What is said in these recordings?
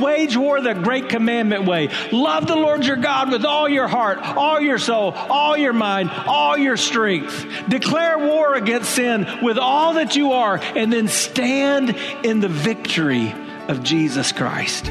Wage war the great commandment way. Love the Lord your God with all your heart, all your soul, all your mind, all your strength. Declare war against sin with all that you are, and then stand in the victory of Jesus Christ.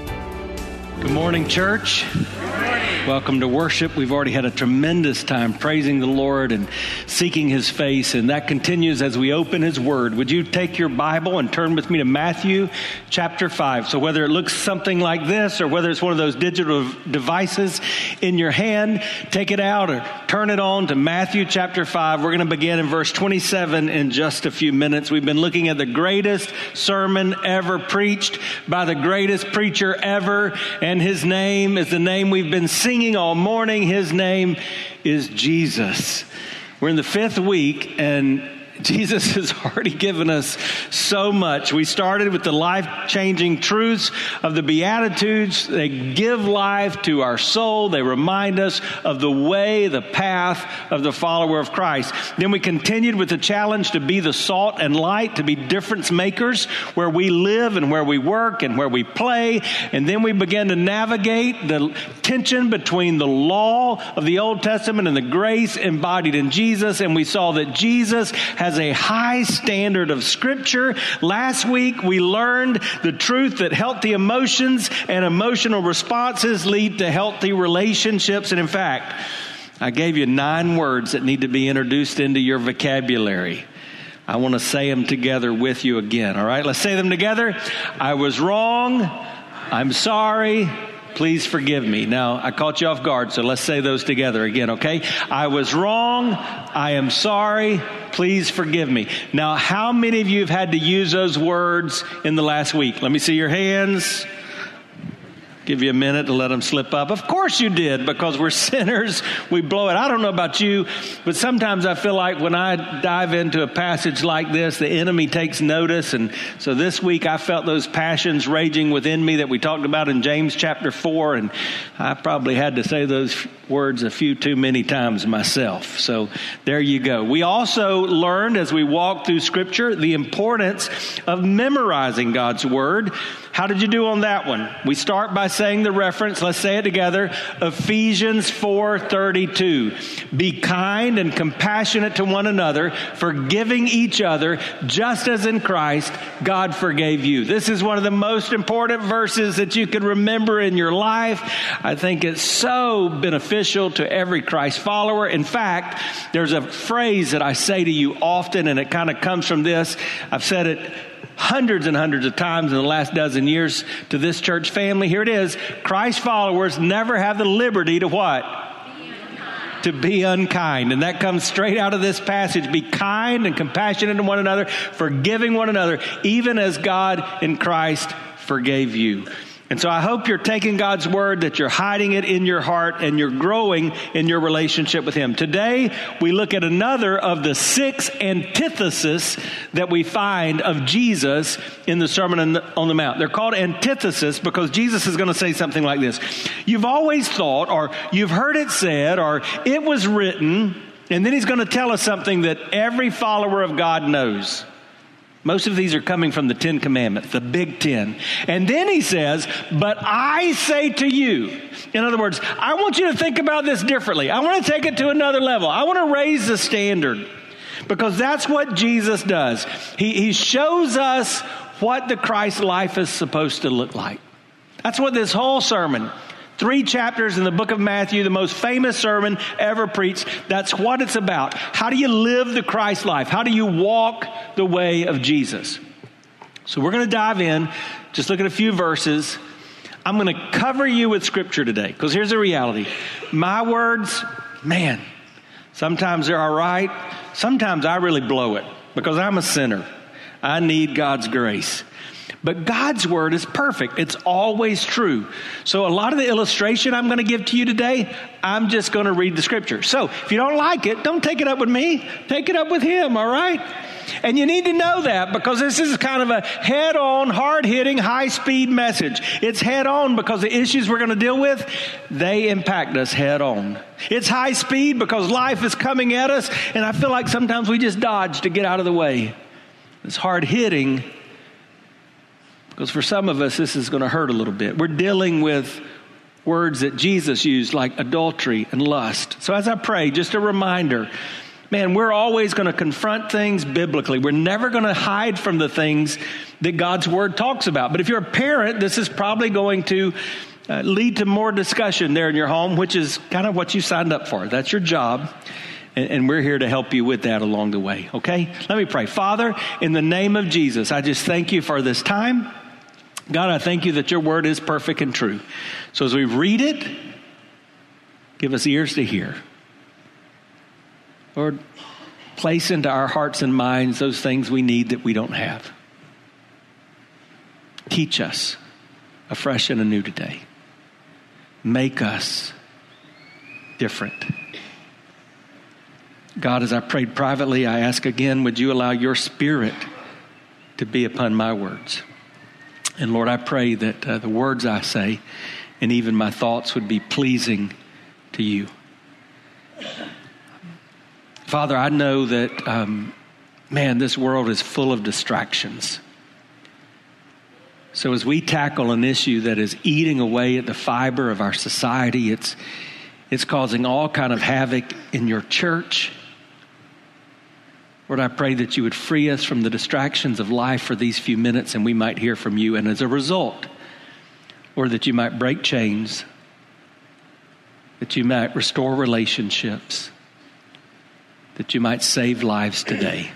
Good morning, church. Welcome to worship. We've already had a tremendous time praising the Lord and seeking His face, and that continues as we open His Word. Would you take your Bible and turn with me to Matthew chapter 5? So, whether it looks something like this or whether it's one of those digital devices in your hand, take it out or turn it on to Matthew chapter 5. We're going to begin in verse 27 in just a few minutes. We've been looking at the greatest sermon ever preached by the greatest preacher ever, and His name is the name we've been singing singing all morning. His name is Jesus. We're in the fifth week, and Jesus has already given us so much. We started with the life changing truths of the Beatitudes. They give life to our soul. They remind us of the way, the path of the follower of Christ. Then we continued with the challenge to be the salt and light, to be difference makers where we live and where we work and where we play. And then we began to navigate the tension between the law of the Old Testament and the grace embodied in Jesus. And we saw that Jesus has has a high standard of Scripture. Last week, we learned the truth that healthy emotions and emotional responses lead to healthy relationships. And in fact, I gave you nine words that need to be introduced into your vocabulary. I want to say them together with you again. All right, let's say them together. I was wrong. I'm sorry. Please forgive me. Now, I caught you off guard, so let's say those together again, okay? I was wrong. I am sorry. Please forgive me. Now, how many of you have had to use those words in the last week? Let me see your hands. Give you a minute to let them slip up. Of course you did, because we're sinners. We blow it. I don't know about you, but sometimes I feel like when I dive into a passage like this, the enemy takes notice. And so this week I felt those passions raging within me that we talked about in James chapter 4. And I probably had to say those words a few too many times myself. So there you go. We also learned as we walked through Scripture the importance of memorizing God's Word. How did you do on that one? We start by saying the reference. Let's say it together. Ephesians 4:32. Be kind and compassionate to one another, forgiving each other, just as in Christ God forgave you. This is one of the most important verses that you can remember in your life. I think it's so beneficial to every Christ follower. In fact, there's a phrase that I say to you often and it kind of comes from this. I've said it hundreds and hundreds of times in the last dozen years to this church family. Here it is Christ followers never have the liberty to what? to be unkind. And that comes straight out of this passage. Be kind and compassionate to one another, forgiving one another, even as God in Christ forgave you. And so I hope you're taking God's word, that you're hiding it in your heart, and you're growing in your relationship with Him. Today, we look at another of the six antitheses that we find of Jesus in the Sermon on the Mount. They're called antithesis because Jesus is going to say something like this You've always thought, or you've heard it said, or it was written, and then He's going to tell us something that every follower of God knows. Most of these are coming from the Ten Commandments, the Big Ten. And then he says, But I say to you, in other words, I want you to think about this differently. I want to take it to another level. I want to raise the standard because that's what Jesus does. He, he shows us what the Christ life is supposed to look like. That's what this whole sermon, three chapters in the book of Matthew, the most famous sermon ever preached, that's what it's about. How do you live the Christ life? How do you walk the way of Jesus? So we're going to dive in, just look at a few verses. I'm going to cover you with scripture today because here's the reality. My words, man, sometimes they're all right. Sometimes I really blow it because I'm a sinner. I need God's grace. But God's word is perfect. It's always true. So a lot of the illustration I'm going to give to you today, I'm just going to read the scripture. So if you don't like it, don't take it up with me. Take it up with him, all right? And you need to know that because this is kind of a head on, hard hitting, high speed message. It's head on because the issues we're going to deal with, they impact us head on. It's high speed because life is coming at us, and I feel like sometimes we just dodge to get out of the way. It's hard hitting because for some of us, this is going to hurt a little bit. We're dealing with words that Jesus used, like adultery and lust. So as I pray, just a reminder man, we're always going to confront things biblically. We're never going to hide from the things that God's word talks about. But if you're a parent, this is probably going to uh, lead to more discussion there in your home, which is kind of what you signed up for. That's your job. And, and we're here to help you with that along the way, okay? Let me pray. Father, in the name of Jesus, I just thank you for this time. God, I thank you that your word is perfect and true. So as we read it, give us ears to hear. Lord, place into our hearts and minds those things we need that we don't have. Teach us afresh and anew today. Make us different. God, as I prayed privately, I ask again, would you allow your spirit to be upon my words? And Lord, I pray that uh, the words I say and even my thoughts would be pleasing to you. Father, I know that, um, man, this world is full of distractions. So as we tackle an issue that is eating away at the fiber of our society, it's, it's causing all kind of havoc in your church Lord, I pray that you would free us from the distractions of life for these few minutes and we might hear from you. And as a result, or that you might break chains, that you might restore relationships, that you might save lives today.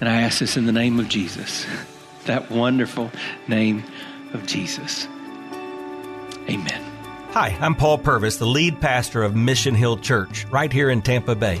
And I ask this in the name of Jesus, that wonderful name of Jesus. Amen. Hi, I'm Paul Purvis, the lead pastor of Mission Hill Church, right here in Tampa Bay.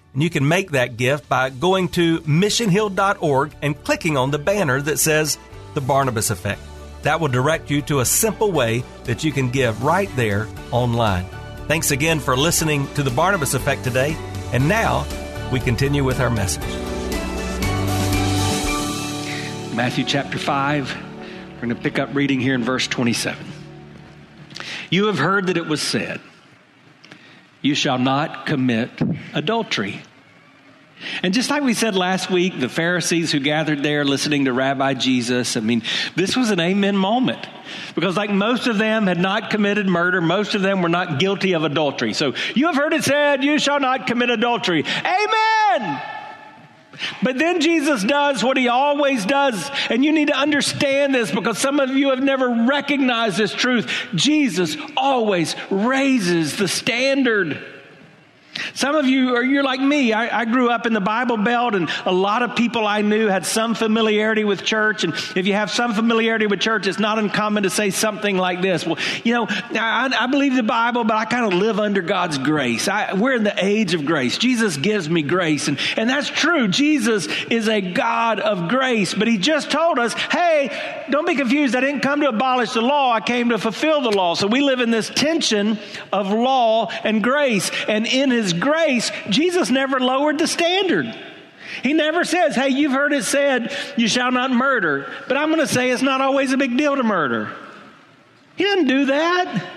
And you can make that gift by going to missionhill.org and clicking on the banner that says The Barnabas Effect. That will direct you to a simple way that you can give right there online. Thanks again for listening to The Barnabas Effect today. And now we continue with our message. Matthew chapter 5. We're going to pick up reading here in verse 27. You have heard that it was said, you shall not commit adultery. And just like we said last week, the Pharisees who gathered there listening to Rabbi Jesus, I mean, this was an amen moment. Because, like most of them had not committed murder, most of them were not guilty of adultery. So, you have heard it said, You shall not commit adultery. Amen! But then Jesus does what he always does. And you need to understand this because some of you have never recognized this truth. Jesus always raises the standard. Some of you are you're like me. I, I, grew up in the Bible Belt, and a lot of people I knew had some familiarity with church. And if you have some familiarity with church, it's not uncommon to say something like this. Well, you know, I, I believe the Bible, but I kind of live under God's grace. I, we're in the age of grace. Jesus gives me grace, and and that's true. Jesus is a God of grace, but He just told us, hey, don't be confused. I didn't come to abolish the law. I came to fulfill the law. So we live in this tension of law and grace, and in His grace, Jesus never lowered the standard. He never says, hey, you've heard it said, you shall not murder. But I'm going to say it's not always a big deal to murder. He doesn't do that.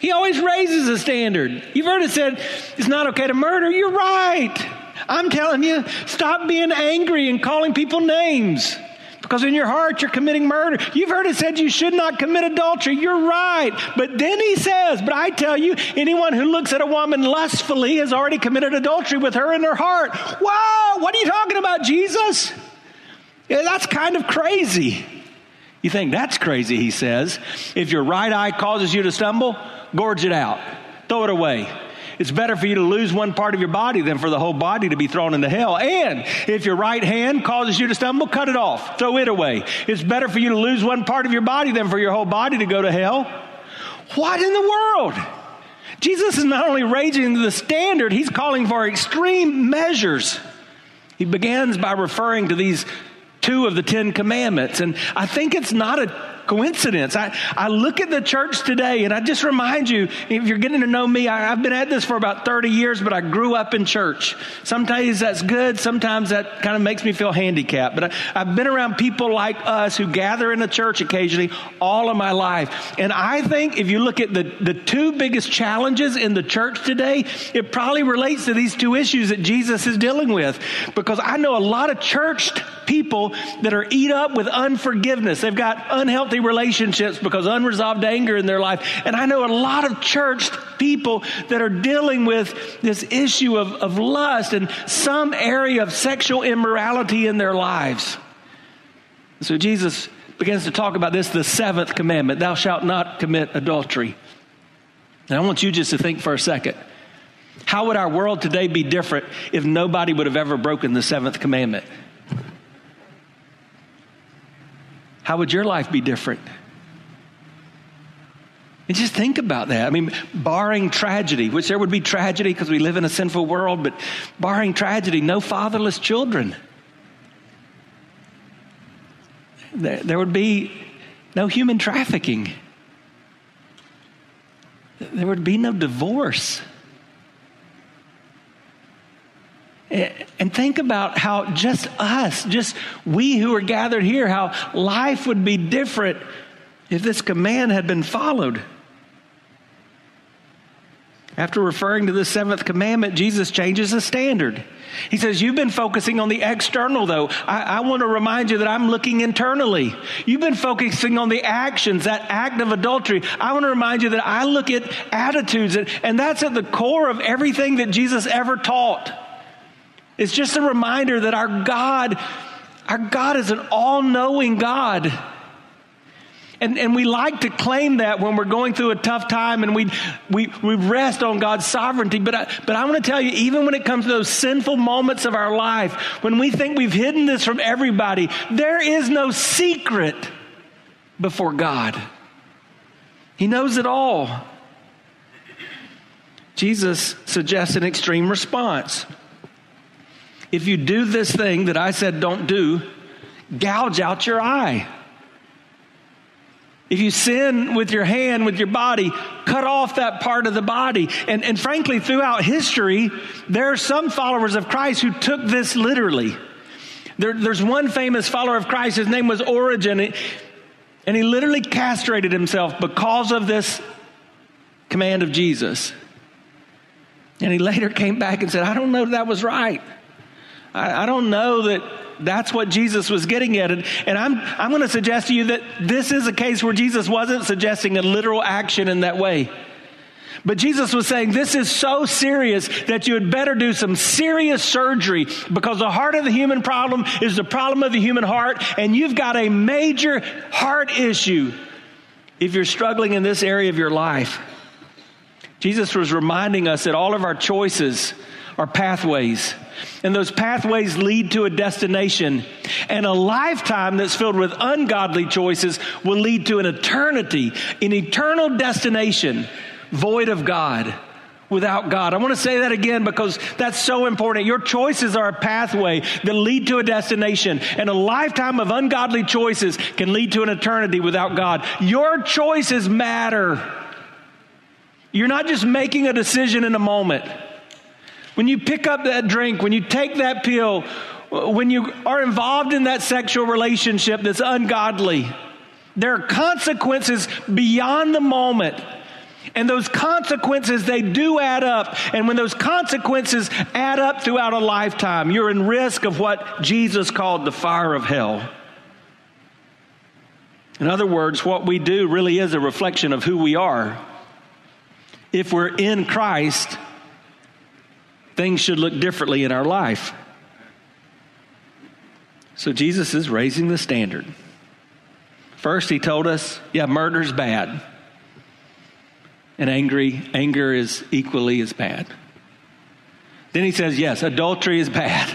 He always raises the standard. You've heard it said, it's not okay to murder. You're right. I'm telling you, stop being angry and calling people names. Because in your heart, you're committing murder. You've heard it said you should not commit adultery. You're right. But then he says, But I tell you, anyone who looks at a woman lustfully has already committed adultery with her in her heart. Wow, what are you talking about, Jesus? Yeah, that's kind of crazy. You think that's crazy, he says. If your right eye causes you to stumble, gorge it out, throw it away. It's better for you to lose one part of your body than for the whole body to be thrown into hell. And if your right hand causes you to stumble, cut it off, throw it away. It's better for you to lose one part of your body than for your whole body to go to hell. What in the world? Jesus is not only raising the standard, he's calling for extreme measures. He begins by referring to these two of the Ten Commandments. And I think it's not a coincidence. I, I look at the church today and I just remind you, if you're getting to know me, I, have been at this for about 30 years, but I grew up in church. Sometimes that's good. Sometimes that kind of makes me feel handicapped. But I, I've been around people like us who gather in a church occasionally all of my life. And I think if you look at the, the two biggest challenges in the church today, it probably relates to these two issues that Jesus is dealing with. Because I know a lot of churched people that are eat up with unforgiveness. They've got unhealthy relationships because unresolved anger in their life. And I know a lot of church people that are dealing with this issue of, of lust and some area of sexual immorality in their lives. So Jesus begins to talk about this, the seventh commandment thou shalt not commit adultery. And I want you just to think for a second. How would our world today be different if nobody would have ever broken the seventh commandment? How would your life be different? And just think about that. I mean, barring tragedy, which there would be tragedy because we live in a sinful world, but barring tragedy, no fatherless children. There, there would be no human trafficking. There would be no divorce. And think about how just us, just we who are gathered here, how life would be different if this command had been followed. After referring to the seventh commandment, Jesus changes the standard. He says, You've been focusing on the external, though. I, I, want to remind you that I'm looking internally. You've been focusing on the actions, that act of adultery. I want to remind you that I look at attitudes, and, and that's at the core of everything that Jesus ever taught. It's just a reminder that our God, our God is an all knowing God. And, and we like to claim that when we're going through a tough time and we, we, we rest on God's sovereignty. But I, but I want to tell you, even when it comes to those sinful moments of our life, when we think we've hidden this from everybody, there is no secret before God. He knows it all. Jesus suggests an extreme response. If you do this thing that I said don't do, gouge out your eye. If you sin with your hand, with your body, cut off that part of the body. And, and frankly, throughout history, there are some followers of Christ who took this literally. There, there's one famous follower of Christ, his name was Origen, and he literally castrated himself because of this command of Jesus. And he later came back and said, I don't know that, that was right. I, I don't know that that's what Jesus was getting at. And, and I'm, I'm going to suggest to you that this is a case where Jesus wasn't suggesting a literal action in that way. But Jesus was saying, This is so serious that you had better do some serious surgery because the heart of the human problem is the problem of the human heart, and you've got a major heart issue if you're struggling in this area of your life. Jesus was reminding us that all of our choices are pathways. And those pathways lead to a destination. And a lifetime that's filled with ungodly choices will lead to an eternity, an eternal destination void of God, without God. I want to say that again because that's so important. Your choices are a pathway that lead to a destination. And a lifetime of ungodly choices can lead to an eternity without God. Your choices matter. You're not just making a decision in a moment. When you pick up that drink, when you take that pill, when you are involved in that sexual relationship that's ungodly, there are consequences beyond the moment. And those consequences, they do add up. And when those consequences add up throughout a lifetime, you're in risk of what Jesus called the fire of hell. In other words, what we do really is a reflection of who we are. If we're in Christ, things should look differently in our life. So Jesus is raising the standard. First, he told us, yeah, murder's bad. And angry, anger is equally as bad. Then he says, yes, adultery is bad,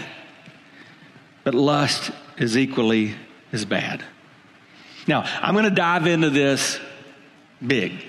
but lust is equally as bad. Now, I'm going to dive into this big.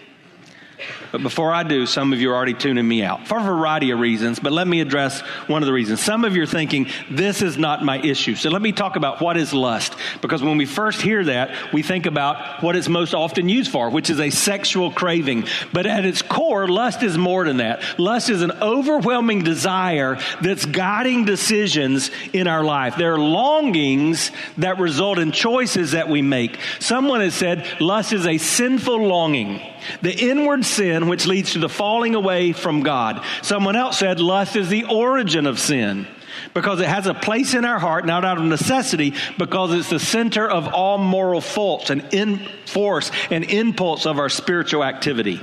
But before I do, some of you are already tuning me out for a variety of reasons, but let me address one of the reasons. Some of you are thinking, this is not my issue. So let me talk about what is lust. Because when we first hear that, we think about what it's most often used for, which is a sexual craving. But at its core, lust is more than that. Lust is an overwhelming desire that's guiding decisions in our life. There are longings that result in choices that we make. Someone has said lust is a sinful longing. The inward sin which leads to the falling away from God. Someone else said lust is the origin of sin because it has a place in our heart, not out of necessity, because it's the center of all moral faults and in force and impulse of our spiritual activity.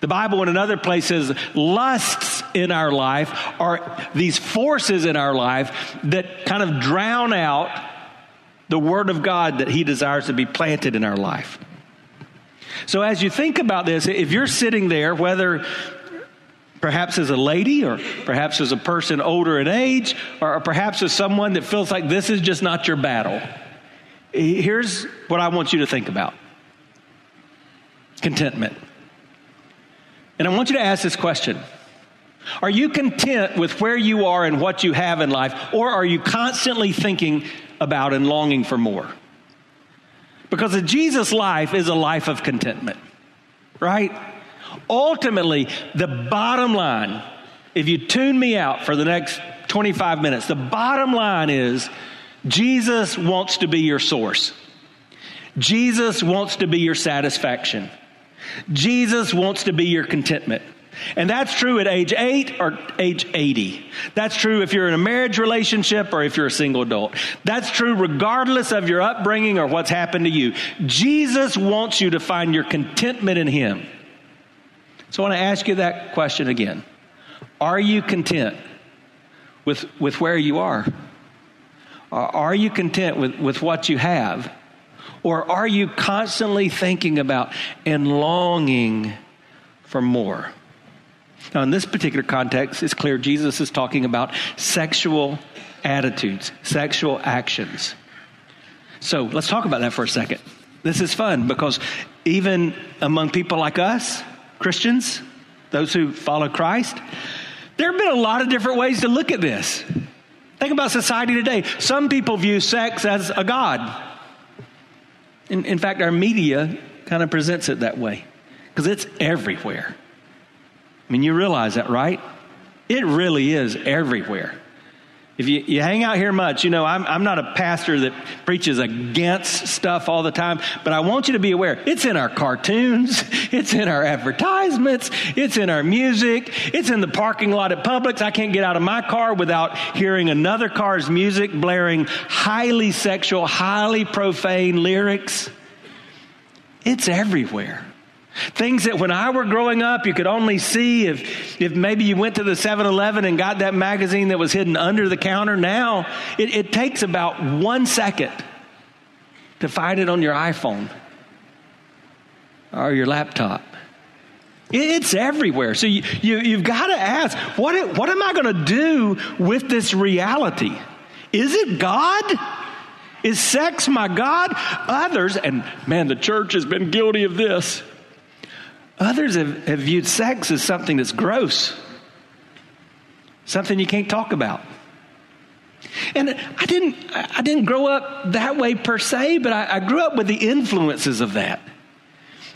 The Bible in another place says lusts in our life are these forces in our life that kind of drown out the Word of God that He desires to be planted in our life. So, as you think about this, if you're sitting there, whether perhaps as a lady or perhaps as a person older in age or perhaps as someone that feels like this is just not your battle, here's what I want you to think about contentment. And I want you to ask this question. Are you content with where you are and what you have in life, or are you constantly thinking about and longing for more? Because a Jesus life is a life of contentment, right? Ultimately, the bottom line, if you tune me out for the next 25 minutes, the bottom line is Jesus wants to be your source. Jesus wants to be your satisfaction. Jesus wants to be your contentment. And that's true at age 8 or age 80. That's true if you're in a marriage relationship or if you're a single adult. That's true regardless of your upbringing or what's happened to you. Jesus wants you to find your contentment in Him. So I want to ask you that question again. Are you content with, with where you are? Are you content with, with what you have? Or are you constantly thinking about and longing for more? Now, in this particular context, it's clear Jesus is talking about sexual attitudes, sexual actions. So let's talk about that for a second. This is fun because even among people like us, Christians, those who follow Christ, there have been a lot of different ways to look at this. Think about society today. Some people view sex as a God. In, in fact, our media kind of presents it that way because it's everywhere. I mean, you realize that, right? It really is everywhere. If you, you hang out here much, you know, I'm, I'm not a pastor that preaches against stuff all the time, but I want you to be aware it's in our cartoons, it's in our advertisements, it's in our music, it's in the parking lot at Publix. I can't get out of my car without hearing another car's music blaring highly sexual, highly profane lyrics. It's everywhere. Things that when I were growing up, you could only see if, if maybe you went to the 7 Eleven and got that magazine that was hidden under the counter. Now, it, it takes about one second to find it on your iPhone or your laptop. It's everywhere. So you, you, have got to ask what, what am I going to do with this reality? Is it God? Is sex my God? Others, and man, the church has been guilty of this Others have, have viewed sex as something that's gross, something you can't talk about. And I didn't, I didn't grow up that way per se, but I, I grew up with the influences of that.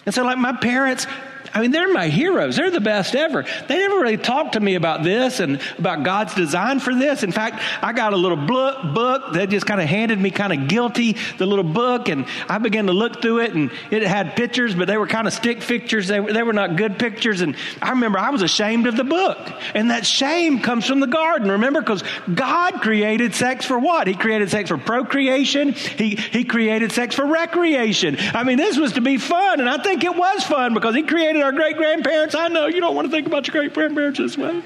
And so, like my parents, I mean, they're my heroes. They're the best ever. They never really talked to me about this and about God's design for this. In fact, I got a little book that just kind of handed me kind of guilty, the little book, and I began to look through it, and it had pictures, but they were kind of stick pictures. They were, they were not good pictures. And I remember I was ashamed of the book. And that shame comes from the garden, remember? Because God created sex for what? He created sex for procreation, He, he created sex for recreation. I mean, this was to be fun, and I think it was fun because He created our great grandparents. I know you don't want to think about your great grandparents this way.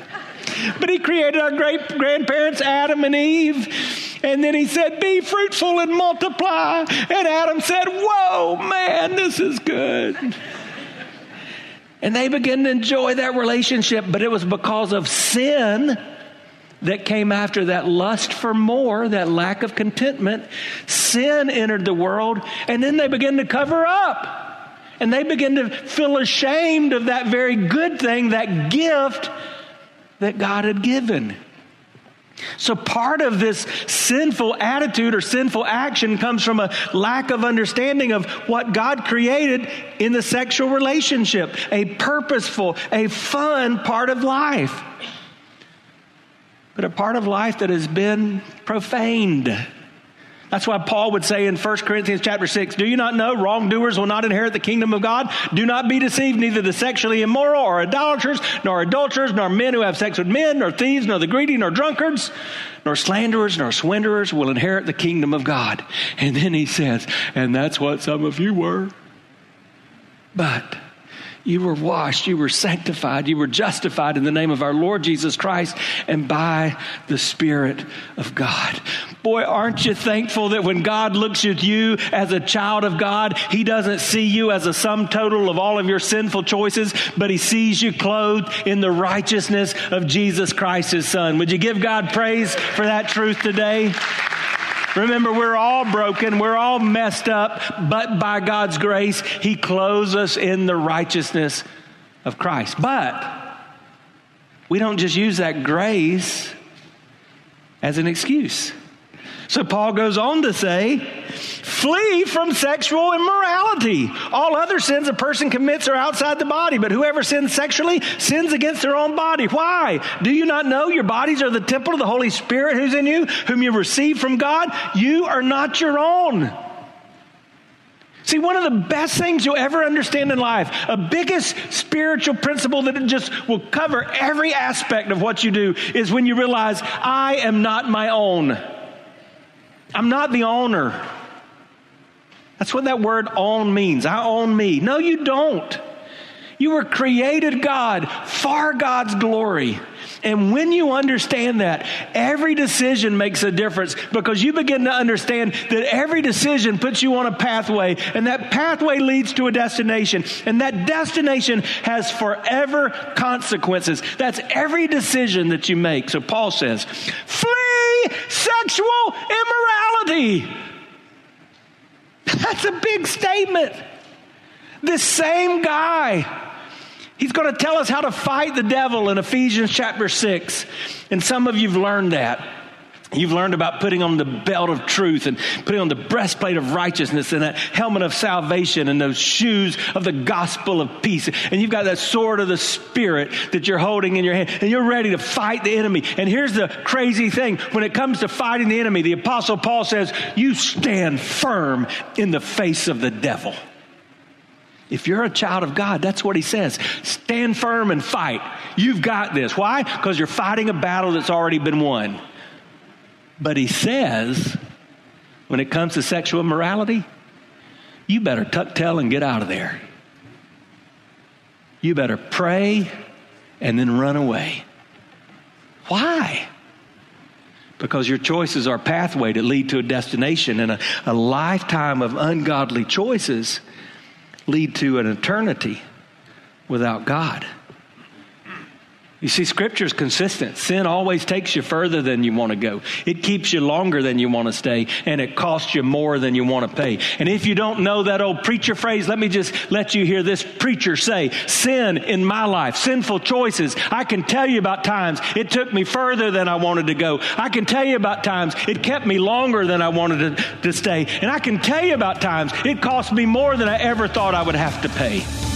But he created our great grandparents, Adam and Eve. And then he said, Be fruitful and multiply. And Adam said, Whoa, man, this is good. And they began to enjoy that relationship, but it was because of sin that came after that lust for more, that lack of contentment. Sin entered the world, and then they began to cover up. And they begin to feel ashamed of that very good thing, that gift that God had given. So, part of this sinful attitude or sinful action comes from a lack of understanding of what God created in the sexual relationship a purposeful, a fun part of life, but a part of life that has been profaned that's why Paul would say in 1 Corinthians chapter 6, Do you not know wrongdoers will not inherit the kingdom of God? Do not be deceived, neither the sexually immoral or idolaters, nor adulterers, nor men who have sex with men, nor thieves, nor the greedy, nor drunkards, nor slanderers, nor swindlers will inherit the kingdom of God. And then he says, And that's what some of you were. But you were washed, you were sanctified, you were justified in the name of our Lord Jesus Christ and by the Spirit of God. Boy, aren't you thankful that when God looks at you as a child of God, He doesn't see you as a sum total of all of your sinful choices, but He sees you clothed in the righteousness of Jesus Christ, His Son. Would you give God praise for that truth today? Remember, we're all broken, we're all messed up, but by God's grace, He clothes us in the righteousness of Christ. But we don't just use that grace as an excuse. So Paul goes on to say, flee from sexual immorality. All other sins a person commits are outside the body, but whoever sins sexually sins against their own body. Why? Do you not know your bodies are the temple of the Holy Spirit who's in you, whom you received from God? You are not your own. See, one of the best things you'll ever understand in life, a biggest spiritual principle that just will cover every aspect of what you do, is when you realize, I am not my own. I'm not the owner. That's what that word own means. I own me. No, you don't. You were created God for God's glory. And when you understand that, every decision makes a difference because you begin to understand that every decision puts you on a pathway, and that pathway leads to a destination, and that destination has forever consequences. That's every decision that you make. So Paul says, flee sexual immorality. That's a big statement. This same guy He's going to tell us how to fight the devil in Ephesians chapter 6. And some of you've learned that. You've learned about putting on the belt of truth and putting on the breastplate of righteousness and that helmet of salvation and those shoes of the gospel of peace. And you've got that sword of the spirit that you're holding in your hand and you're ready to fight the enemy. And here's the crazy thing. When it comes to fighting the enemy, the apostle Paul says, you stand firm in the face of the devil. If you're a child of God, that's what he says. Stand firm and fight. You've got this. Why? Because you're fighting a battle that's already been won. But he says, when it comes to sexual immorality, you better tuck tail and get out of there. You better pray and then run away. Why? Because your choices are pathway to lead to a destination, and a, a lifetime of ungodly choices lead to an eternity without God. You see, Scripture is consistent. Sin always takes you further than you want to go. It keeps you longer than you want to stay, and it costs you more than you want to pay. And if you don't know that old preacher phrase, let me just let you hear this preacher say Sin in my life, sinful choices. I can tell you about times it took me further than I wanted to go. I can tell you about times it kept me longer than I wanted to, to stay. And I can tell you about times it cost me more than I ever thought I would have to pay.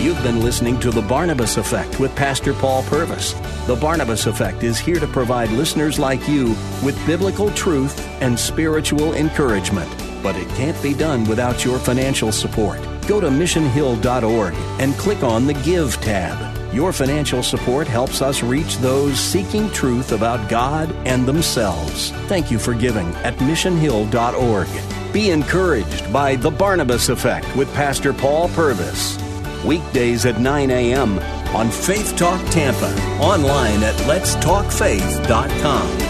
You've been listening to The Barnabas Effect with Pastor Paul Purvis. The Barnabas Effect is here to provide listeners like you with biblical truth and spiritual encouragement. But it can't be done without your financial support. Go to missionhill.org and click on the Give tab. Your financial support helps us reach those seeking truth about God and themselves. Thank you for giving at missionhill.org. Be encouraged by The Barnabas Effect with Pastor Paul Purvis weekdays at 9 a.m. on Faith Talk Tampa, online at letstalkfaith.com.